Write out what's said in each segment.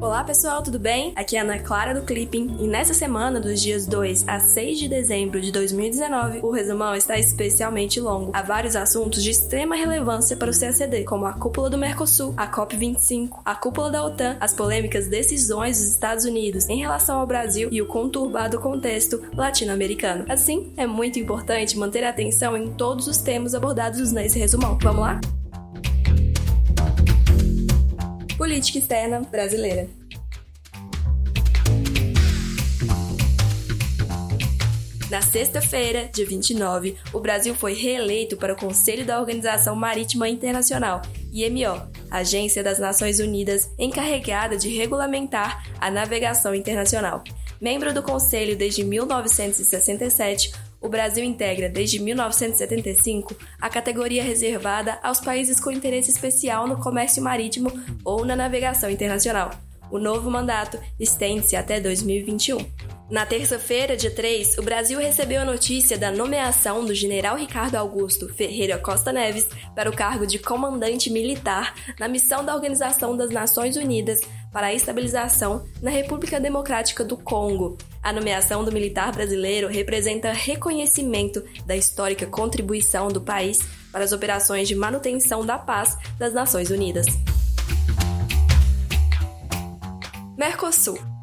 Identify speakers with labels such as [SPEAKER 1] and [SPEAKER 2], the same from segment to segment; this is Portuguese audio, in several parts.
[SPEAKER 1] Olá pessoal, tudo bem? Aqui é a Ana Clara do Clipping e nessa semana, dos dias 2 a 6 de dezembro de 2019, o resumão está especialmente longo. Há vários assuntos de extrema relevância para o CACD, como a cúpula do Mercosul, a COP25, a cúpula da OTAN, as polêmicas decisões dos Estados Unidos em relação ao Brasil e o conturbado contexto latino-americano. Assim, é muito importante manter a atenção em todos os temas abordados nesse resumão. Vamos lá? Política externa brasileira. Na sexta-feira, dia 29, o Brasil foi reeleito para o Conselho da Organização Marítima Internacional, IMO, agência das Nações Unidas encarregada de regulamentar a navegação internacional. Membro do Conselho desde 1967, o Brasil integra desde 1975 a categoria reservada aos países com interesse especial no comércio marítimo ou na navegação internacional. O novo mandato estende-se até 2021. Na terça-feira, dia 3, o Brasil recebeu a notícia da nomeação do general Ricardo Augusto Ferreira Costa Neves para o cargo de comandante militar na missão da Organização das Nações Unidas para a Estabilização na República Democrática do Congo. A nomeação do militar brasileiro representa reconhecimento da histórica contribuição do país para as operações de manutenção da paz das Nações Unidas. Mercosul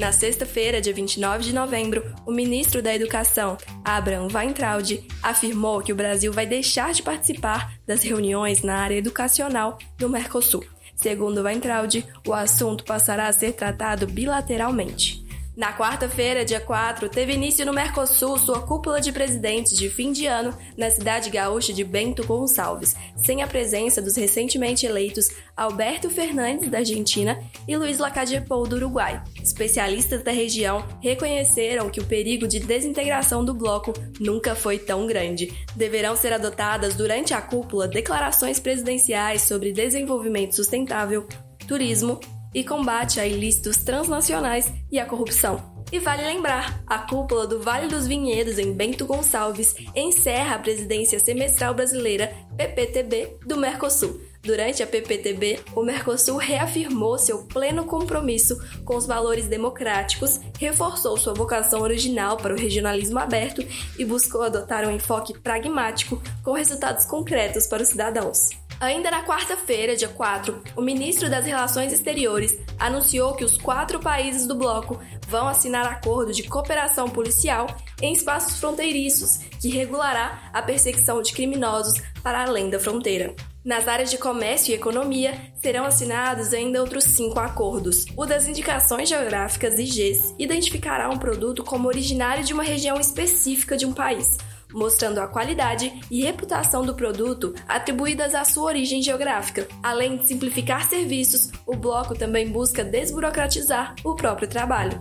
[SPEAKER 1] na sexta-feira, dia 29 de novembro, o ministro da Educação, Abraham Weintraub, afirmou que o Brasil vai deixar de participar das reuniões na área educacional do Mercosul. Segundo Weintraub, o assunto passará a ser tratado bilateralmente. Na quarta-feira, dia 4, teve início no Mercosul sua cúpula de presidentes de fim de ano na cidade gaúcha de Bento Gonçalves, sem a presença dos recentemente eleitos Alberto Fernandes, da Argentina, e Luiz Lacadiepou, do Uruguai. Especialistas da região reconheceram que o perigo de desintegração do bloco nunca foi tão grande. Deverão ser adotadas durante a cúpula declarações presidenciais sobre desenvolvimento sustentável, turismo e combate a ilícitos transnacionais e a corrupção. E vale lembrar, a cúpula do Vale dos Vinhedos em Bento Gonçalves encerra a presidência semestral brasileira PPTB do Mercosul. Durante a PPTB, o Mercosul reafirmou seu pleno compromisso com os valores democráticos, reforçou sua vocação original para o regionalismo aberto e buscou adotar um enfoque pragmático com resultados concretos para os cidadãos. Ainda na quarta-feira, dia 4, o ministro das Relações Exteriores anunciou que os quatro países do bloco vão assinar acordo de cooperação policial em espaços fronteiriços, que regulará a perseguição de criminosos para além da fronteira. Nas áreas de comércio e economia, serão assinados ainda outros cinco acordos. O das indicações geográficas IGs identificará um produto como originário de uma região específica de um país mostrando a qualidade e reputação do produto atribuídas à sua origem geográfica. Além de simplificar serviços, o bloco também busca desburocratizar o próprio trabalho.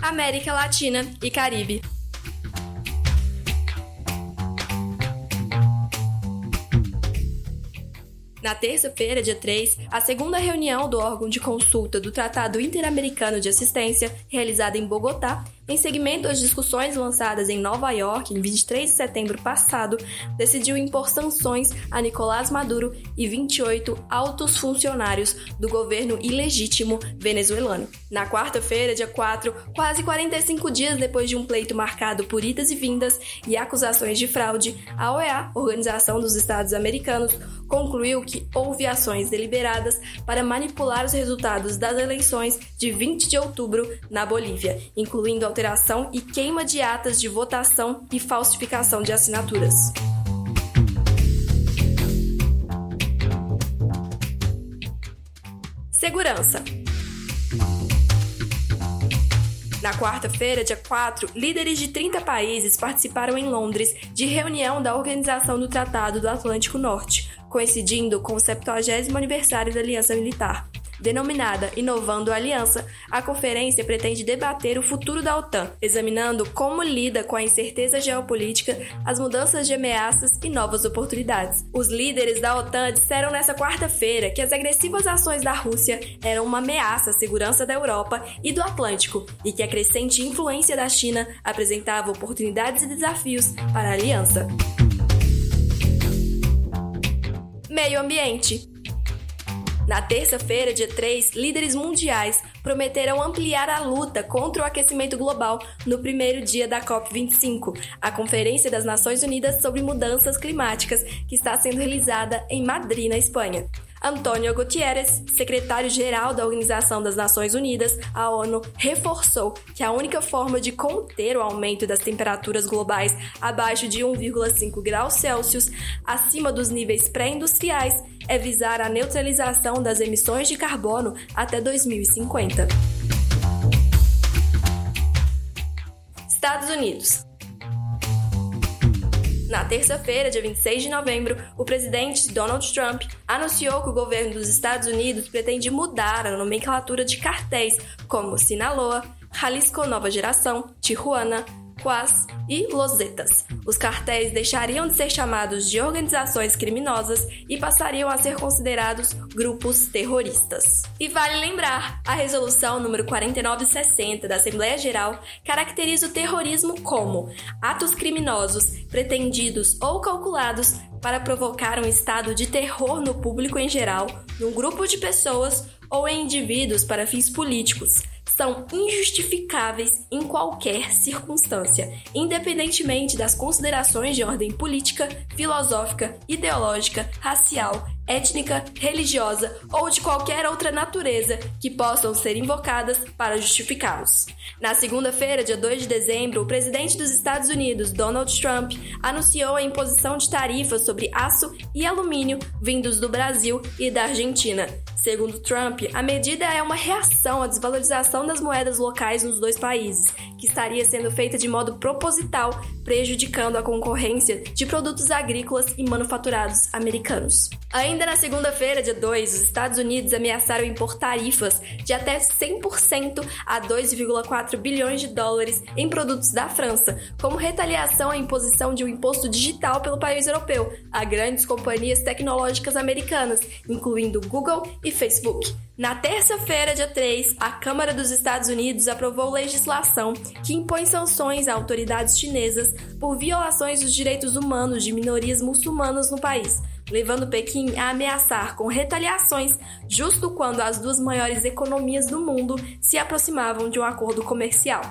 [SPEAKER 1] América Latina e Caribe. Na terça-feira, dia 3, a segunda reunião do órgão de consulta do Tratado Interamericano de Assistência, realizada em Bogotá, em seguimento às discussões lançadas em Nova York em 23 de setembro passado, decidiu impor sanções a Nicolás Maduro e 28 altos funcionários do governo ilegítimo venezuelano. Na quarta-feira, dia 4, quase 45 dias depois de um pleito marcado por idas e vindas e acusações de fraude, a OEA, Organização dos Estados Americanos, concluiu que houve ações deliberadas para manipular os resultados das eleições de 20 de outubro na Bolívia, incluindo alteração e queima de atas de votação e falsificação de assinaturas. Segurança. Na quarta-feira, dia 4, líderes de 30 países participaram em Londres de reunião da Organização do Tratado do Atlântico Norte, coincidindo com o 70 aniversário da Aliança Militar. Denominada Inovando a Aliança, a conferência pretende debater o futuro da OTAN, examinando como lida com a incerteza geopolítica, as mudanças de ameaças e novas oportunidades. Os líderes da OTAN disseram nesta quarta-feira que as agressivas ações da Rússia eram uma ameaça à segurança da Europa e do Atlântico e que a crescente influência da China apresentava oportunidades e desafios para a aliança. Meio Ambiente. Na terça-feira, dia 3, líderes mundiais prometeram ampliar a luta contra o aquecimento global no primeiro dia da COP25, a Conferência das Nações Unidas sobre Mudanças Climáticas, que está sendo realizada em Madrid, na Espanha. Antônio Gutierrez, secretário-geral da Organização das Nações Unidas, a ONU, reforçou que a única forma de conter o aumento das temperaturas globais abaixo de 1,5 graus Celsius, acima dos níveis pré-industriais, é visar a neutralização das emissões de carbono até 2050. Estados Unidos. Na terça-feira, dia 26 de novembro, o presidente Donald Trump anunciou que o governo dos Estados Unidos pretende mudar a nomenclatura de cartéis como Sinaloa, Jalisco Nova Geração, Tijuana, Quas e Losetas. Os cartéis deixariam de ser chamados de organizações criminosas e passariam a ser considerados grupos terroristas. E vale lembrar, a resolução número 4960 da Assembleia Geral caracteriza o terrorismo como atos criminosos pretendidos ou calculados para provocar um estado de terror no público em geral, num grupo de pessoas ou em indivíduos para fins políticos são injustificáveis em qualquer circunstância, independentemente das considerações de ordem política, filosófica, ideológica, racial, étnica, religiosa ou de qualquer outra natureza que possam ser invocadas para justificá-los. Na segunda-feira, dia 2 de dezembro, o presidente dos Estados Unidos, Donald Trump, anunciou a imposição de tarifas sobre aço e alumínio vindos do Brasil e da Argentina. Segundo Trump, a medida é uma reação à desvalorização das moedas locais nos dois países, que estaria sendo feita de modo proposital, prejudicando a concorrência de produtos agrícolas e manufaturados americanos. Ainda na segunda-feira, dia 2, os Estados Unidos ameaçaram impor tarifas de até 100% a 2,4 bilhões de dólares em produtos da França, como retaliação à imposição de um imposto digital pelo país europeu a grandes companhias tecnológicas americanas, incluindo Google e Facebook. Na terça-feira, dia 3, a Câmara dos Estados Unidos aprovou legislação que impõe sanções a autoridades chinesas por violações dos direitos humanos de minorias muçulmanas no país levando Pequim a ameaçar com retaliações justo quando as duas maiores economias do mundo se aproximavam de um acordo comercial.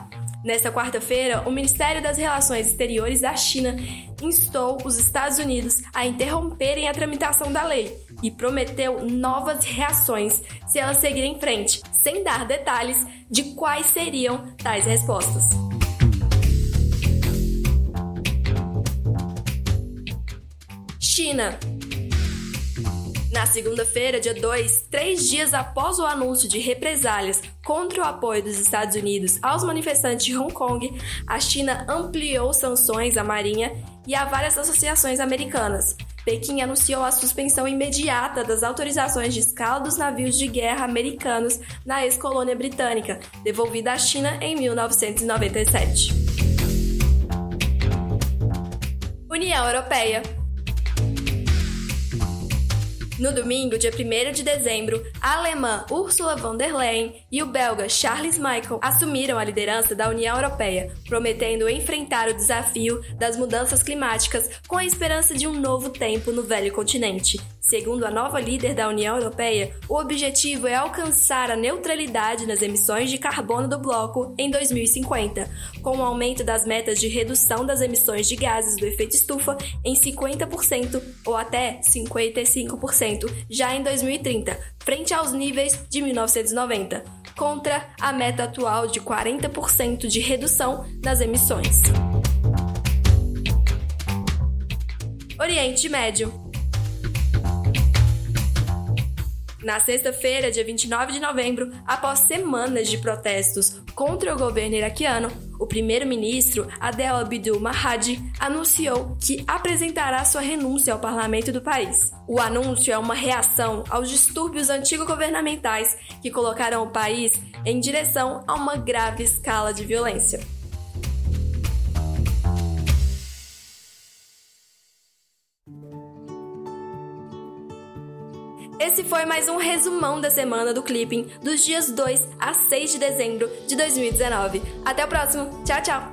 [SPEAKER 1] Nesta quarta-feira, o Ministério das Relações Exteriores da China instou os Estados Unidos a interromperem a tramitação da lei e prometeu novas reações se ela seguir em frente, sem dar detalhes de quais seriam tais respostas. China na segunda-feira, dia 2, três dias após o anúncio de represálias contra o apoio dos Estados Unidos aos manifestantes de Hong Kong, a China ampliou sanções à Marinha e a várias associações americanas. Pequim anunciou a suspensão imediata das autorizações de escala dos navios de guerra americanos na ex-colônia britânica, devolvida à China em 1997. União Europeia no domingo, dia 1 de dezembro, a alemã Ursula von der Leyen e o belga Charles Michel assumiram a liderança da União Europeia, prometendo enfrentar o desafio das mudanças climáticas com a esperança de um novo tempo no velho continente. Segundo a nova líder da União Europeia, o objetivo é alcançar a neutralidade nas emissões de carbono do bloco em 2050, com o um aumento das metas de redução das emissões de gases do efeito estufa em 50% ou até 55% já em 2030, frente aos níveis de 1990, contra a meta atual de 40% de redução das emissões. Oriente Médio Na sexta-feira, dia 29 de novembro, após semanas de protestos contra o governo iraquiano, o primeiro-ministro Adel Abdul Mahdi anunciou que apresentará sua renúncia ao parlamento do país. O anúncio é uma reação aos distúrbios antigo-governamentais que colocaram o país em direção a uma grave escala de violência. Esse foi mais um resumão da semana do Clipping dos dias 2 a 6 de dezembro de 2019. Até o próximo. Tchau, tchau.